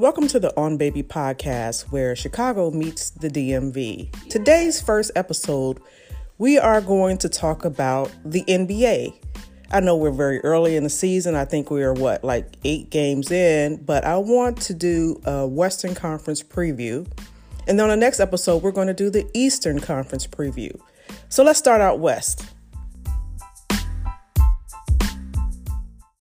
Welcome to the On Baby podcast, where Chicago meets the DMV. Today's first episode, we are going to talk about the NBA. I know we're very early in the season. I think we are what, like eight games in, but I want to do a Western Conference preview. And then on the next episode, we're going to do the Eastern Conference preview. So let's start out West.